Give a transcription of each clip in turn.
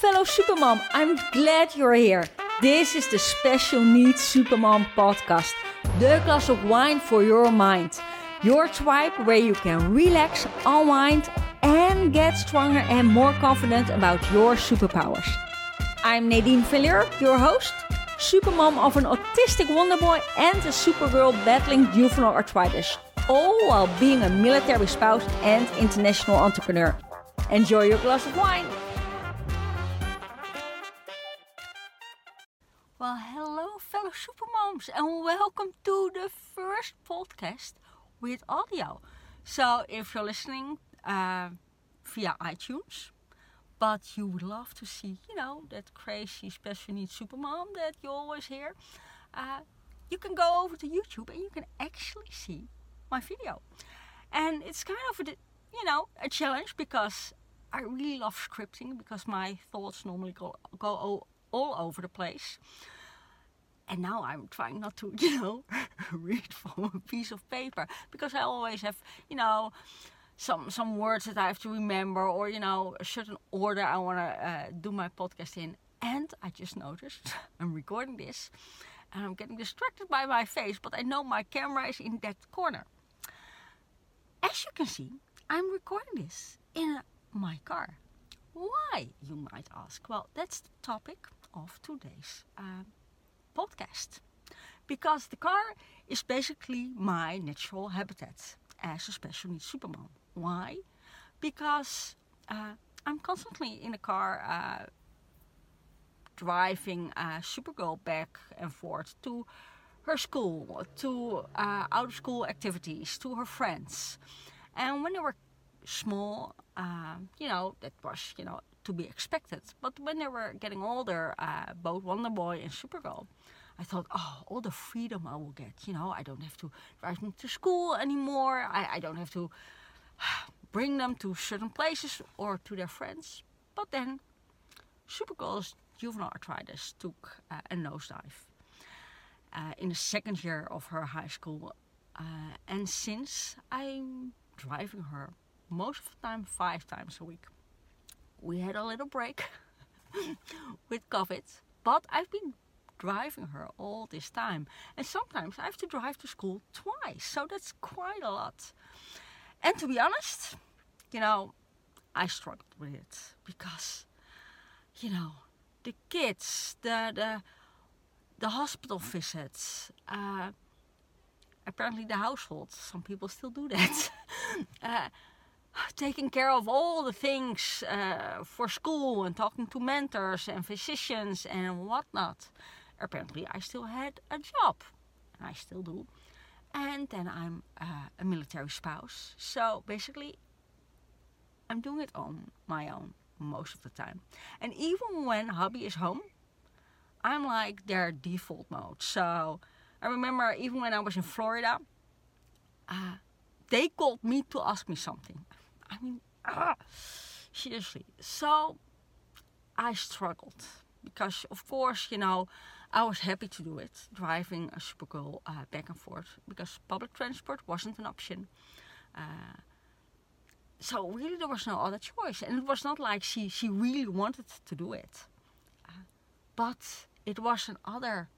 fellow Supermom. I'm glad you're here. This is the Special Needs Supermom podcast, the glass of wine for your mind. Your tribe where you can relax, unwind, and get stronger and more confident about your superpowers. I'm Nadine Villier, your host, supermom of an autistic wonder boy and a supergirl battling juvenile arthritis, all while being a military spouse and international entrepreneur. Enjoy your glass of wine. Hello, supermoms, and welcome to the first podcast with audio. So, if you're listening uh, via iTunes, but you would love to see, you know, that crazy special needs supermom that you always hear, uh, you can go over to YouTube and you can actually see my video. And it's kind of a, you know, a challenge because I really love scripting because my thoughts normally go go all over the place. And now I'm trying not to, you know, read from a piece of paper because I always have, you know, some some words that I have to remember or you know a certain order I want to uh, do my podcast in. And I just noticed I'm recording this and I'm getting distracted by my face, but I know my camera is in that corner. As you can see, I'm recording this in my car. Why, you might ask? Well, that's the topic of today's uh, podcast. Because the car is basically my natural habitat as a special needs supermom. Why? Because uh, I'm constantly in the car uh, driving uh, Supergirl back and forth to her school, to uh, out of school activities, to her friends. And when they were small, uh, you know, that was, you know, to be expected. But when they were getting older, uh, both Wonder Boy and Supergirl, I thought, oh, all the freedom I will get. You know, I don't have to drive them to school anymore. I, I don't have to bring them to certain places or to their friends. But then, Supergirl's juvenile arthritis took uh, a nosedive uh, in the second year of her high school. Uh, and since I'm driving her most of the time, five times a week, we had a little break with COVID. But I've been driving her all this time. And sometimes I have to drive to school twice. So that's quite a lot. And to be honest, you know, I struggled with it because, you know, the kids, the the, the hospital visits, uh, apparently the household. Some people still do that. uh, taking care of all the things uh, for school and talking to mentors and physicians and whatnot. Apparently, I still had a job. And I still do. And then I'm uh, a military spouse. So basically, I'm doing it on my own most of the time. And even when hubby is home, I'm like their default mode. So I remember even when I was in Florida, uh, they called me to ask me something. I mean, ah, seriously. So I struggled because, of course, you know, I was happy to do it, driving a Supergirl uh, back and forth because public transport wasn't an option. Uh, so really, there was no other choice, and it was not like she she really wanted to do it, uh, but it was another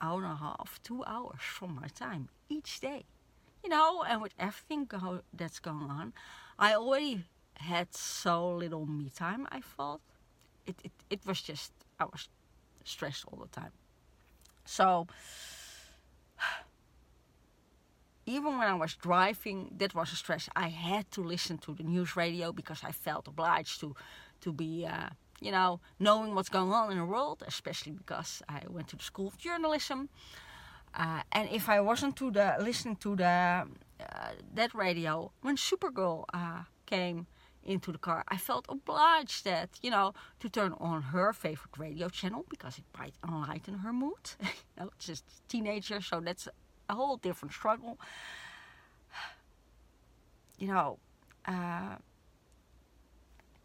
hour and a half, two hours from my time each day, you know. And with everything go, that's going on, I already had so little me time. I felt it it, it was just I was stressed all the time. So even when I was driving, that was a stress. I had to listen to the news radio because I felt obliged to, to be, uh, you know, knowing what's going on in the world, especially because I went to the school of journalism. Uh, and if I wasn't to the listening to the uh, that radio when Supergirl uh, came into the car, I felt obliged that, you know, to turn on her favorite radio channel because it might enlighten her mood. you know, just teenager, so that's a whole different struggle. You know, uh,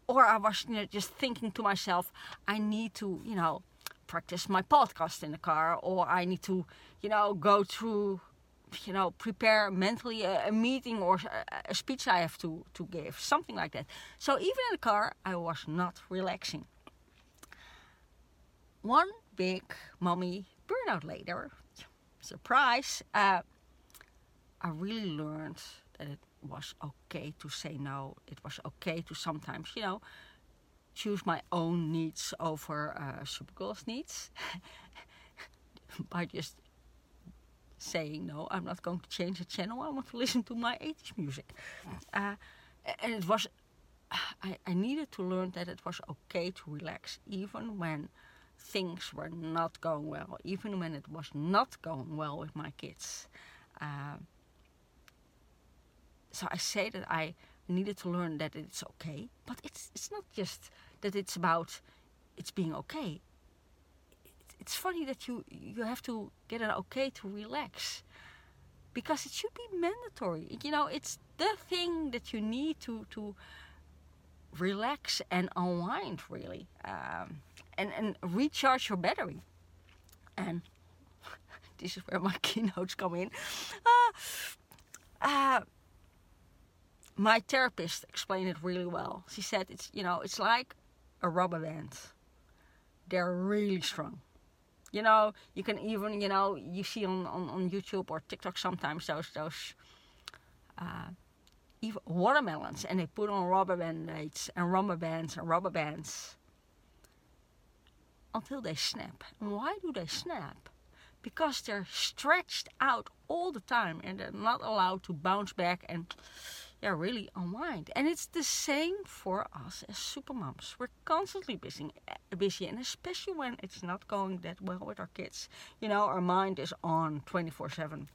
or I was you know, just thinking to myself, I need to, you know, practice my podcast in the car, or I need to, you know, go through you know, prepare mentally a, a, meeting or a, a speech I have to, to give, something like that. So even in the car, I was not relaxing. one big mommy burnout later, surprise, uh, I really learned that it was okay to say no. It was okay to sometimes, you know, choose my own needs over uh, Supergirl's needs by just saying no. I'm not going to change the channel. I want to listen to my 80s music, uh, and it was. I, I needed to learn that it was okay to relax, even when things were not going well, even when it was not going well with my kids. Uh, so I say that I needed to learn that it's okay, but it's it's not just that it's about it's being okay. It's funny that you you have to get an okay to relax, because it should be mandatory. You know, it's the thing that you need to to relax and unwind really, um, and and recharge your battery. And this is where my keynotes come in. Uh, uh, my therapist explained it really well. She said it's you know it's like a rubber band. They're really strong. You know, you can even you know you see on, on, on YouTube or TikTok sometimes those those uh, watermelons and they put on rubber bands and rubber bands and rubber bands until they snap. And why do they snap? Because they're stretched out all the time and they're not allowed to bounce back and yeah, really unwind. And it's the same for us as supermoms. We're constantly busy, eh, busy, and especially when it's not going that well with our kids. You know, our mind is on 24 7.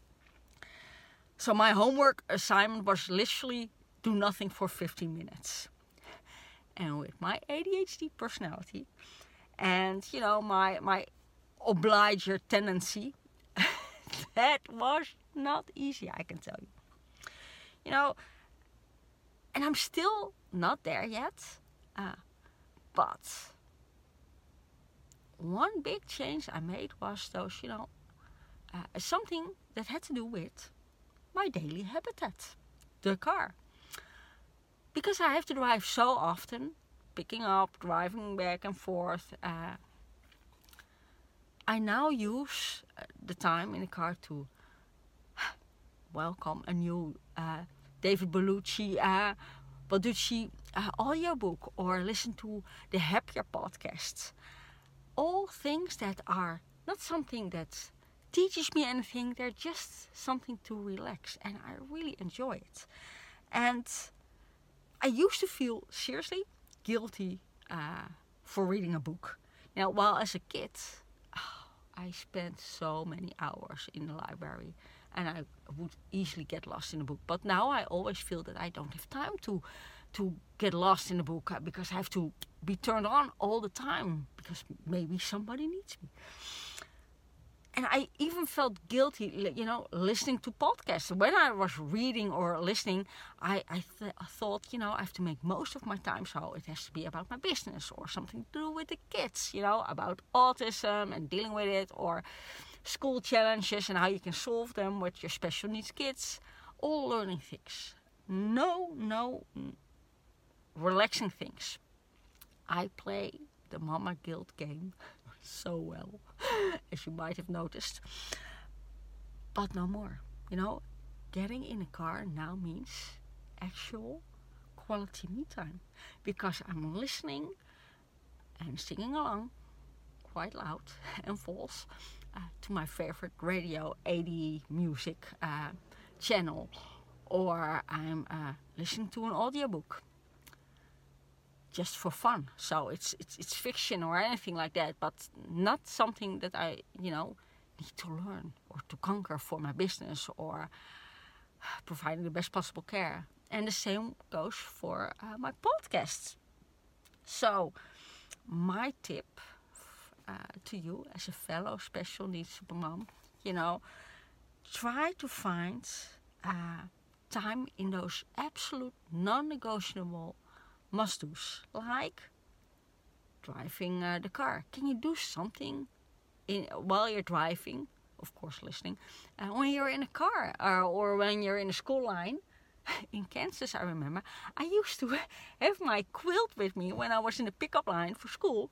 So my homework assignment was literally do nothing for 15 minutes. And with my ADHD personality and, you know, my, my obliger tendency, that was not easy, I can tell you. You know, and I'm still not there yet. Uh, but one big change I made was those, you know, uh, something that had to do with my daily habitat, the car. Because I have to drive so often, picking up, driving back and forth, uh, I now use uh, the time in the car to welcome a new uh, David Bellucci, uh, Baldacci uh, audiobook or listen to the Happier podcasts. All things that are not something that teaches me anything, they're just something to relax, and I really enjoy it. And I used to feel seriously guilty uh, for reading a book. Now, while as a kid, oh, I spent so many hours in the library and I would easily get lost in a book. But now I always feel that I don't have time to to get lost in a book uh, because I have to be turned on all the time because maybe somebody needs me. And I even felt guilty, you know, listening to podcasts. When I was reading or listening, I, I, th- I thought, you know, I have to make most of my time, so it has to be about my business or something to do with the kids, you know, about autism and dealing with it or school challenges and how you can solve them with your special needs kids. All learning things. No, no relaxing things. I play the Mama Guild game so well, as you might have noticed. But no more. You know, getting in a car now means actual quality me time because I'm listening and singing along quite loud and false uh, to my favorite radio 80 music uh, channel or I'm uh, listening to an audiobook just for fun. So it's, it's it's fiction or anything like that, but not something that I you know need to learn or to conquer for my business or providing the best possible care. And the same goes for uh, my podcasts. So my tip uh, to you as a fellow special needs supermom, you know, try to find uh, time in those absolute non-negotiable must-dos, like driving uh, the car. Can you do something in while you're driving? Of course, listening. Uh, when you're in a car uh, or when you're in a school line. In Kansas, I remember, I used to have my quilt with me when I was in the pickup line for school,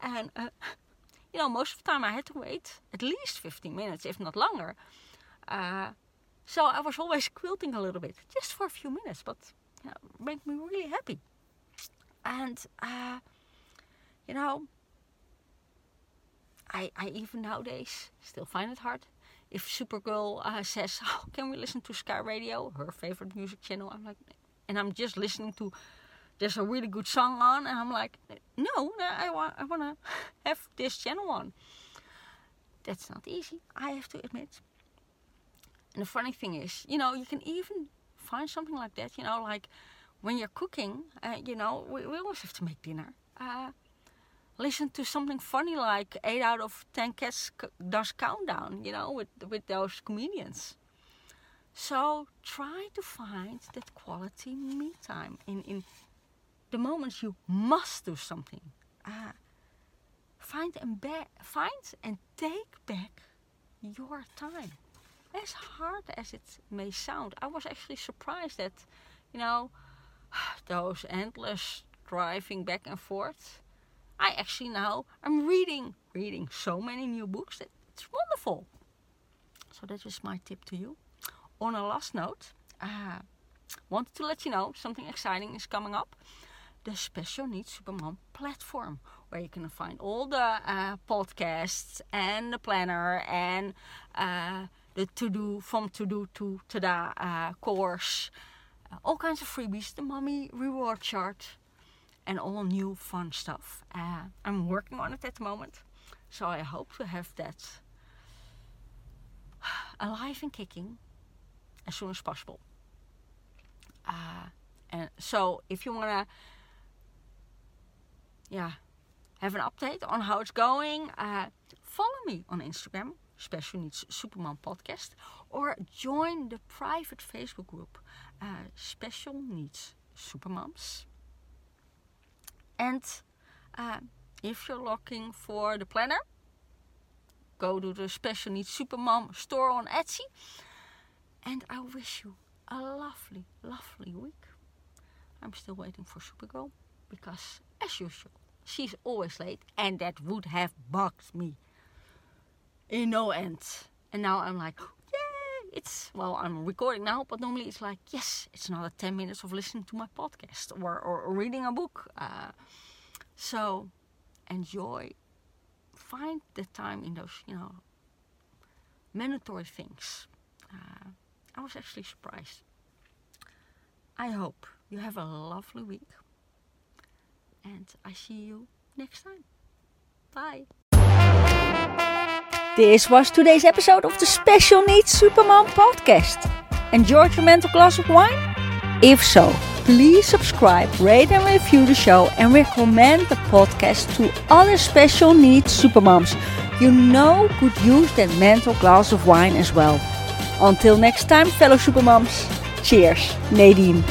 and uh, you know, most of the time I had to wait at least 15 minutes, if not longer. Uh, so I was always quilting a little bit, just for a few minutes, but you know, made me really happy. And uh, you know, I I even nowadays still find it hard. If Supergirl uh, says, "Oh, can we listen to Sky Radio, her favorite music channel?" I'm like, and I'm just listening to there's a really good song on, and I'm like, no, I want I want to have this channel on. That's not easy, I have to admit. And the funny thing is, you know, you can even find something like that, you know, like when you're cooking, uh, you know, we, we always have to make dinner. Uh, listen to something funny like 8 out of 10 cats does countdown, you know, with, with those comedians. So try to find that quality me time in, in the moments you must do something. Uh, find and find and take back your time. As hard as it may sound, I was actually surprised that, you know, those endless driving back and forth. I actually now I'm reading reading so many new books that it's wonderful. So that is my tip to you. On a last note, uh, wanted to let you know something exciting is coming up the Special Needs Supermom platform, where you can find all the uh, podcasts and the planner and uh, the to do from to do to tada uh, course, all kinds of freebies, the mommy reward chart, and all new fun stuff. Uh, I'm working on it at the moment, so I hope to have that alive and kicking as soon as possible. Uh, and so, if you want to yeah, have an update on how it's going, uh, follow me on Instagram, Special Needs Supermom Podcast, or join the private Facebook group, uh, Special Needs Supermoms. And uh, if you're looking for the planner, go to the Special Needs Supermom store on Etsy. And I wish you a lovely, lovely week. I'm still waiting for Supergirl because as usual. She's always late, and that would have bugged me in no end. And now I'm like, yay! It's well, I'm recording now, but normally it's like, yes, it's another 10 minutes of listening to my podcast or, or reading a book. Uh, so enjoy, find the time in those, you know, mandatory things. Uh, I was actually surprised. I hope you have a lovely week and I see you next time. Bye. This was today's episode of the Special Needs Supermom podcast. Enjoyed your mental glass of wine? If so, please subscribe, rate and review the show and recommend the podcast to other special needs supermoms you know could use that mental glass of wine as well. Until next time, fellow supermoms, cheers, Nadine.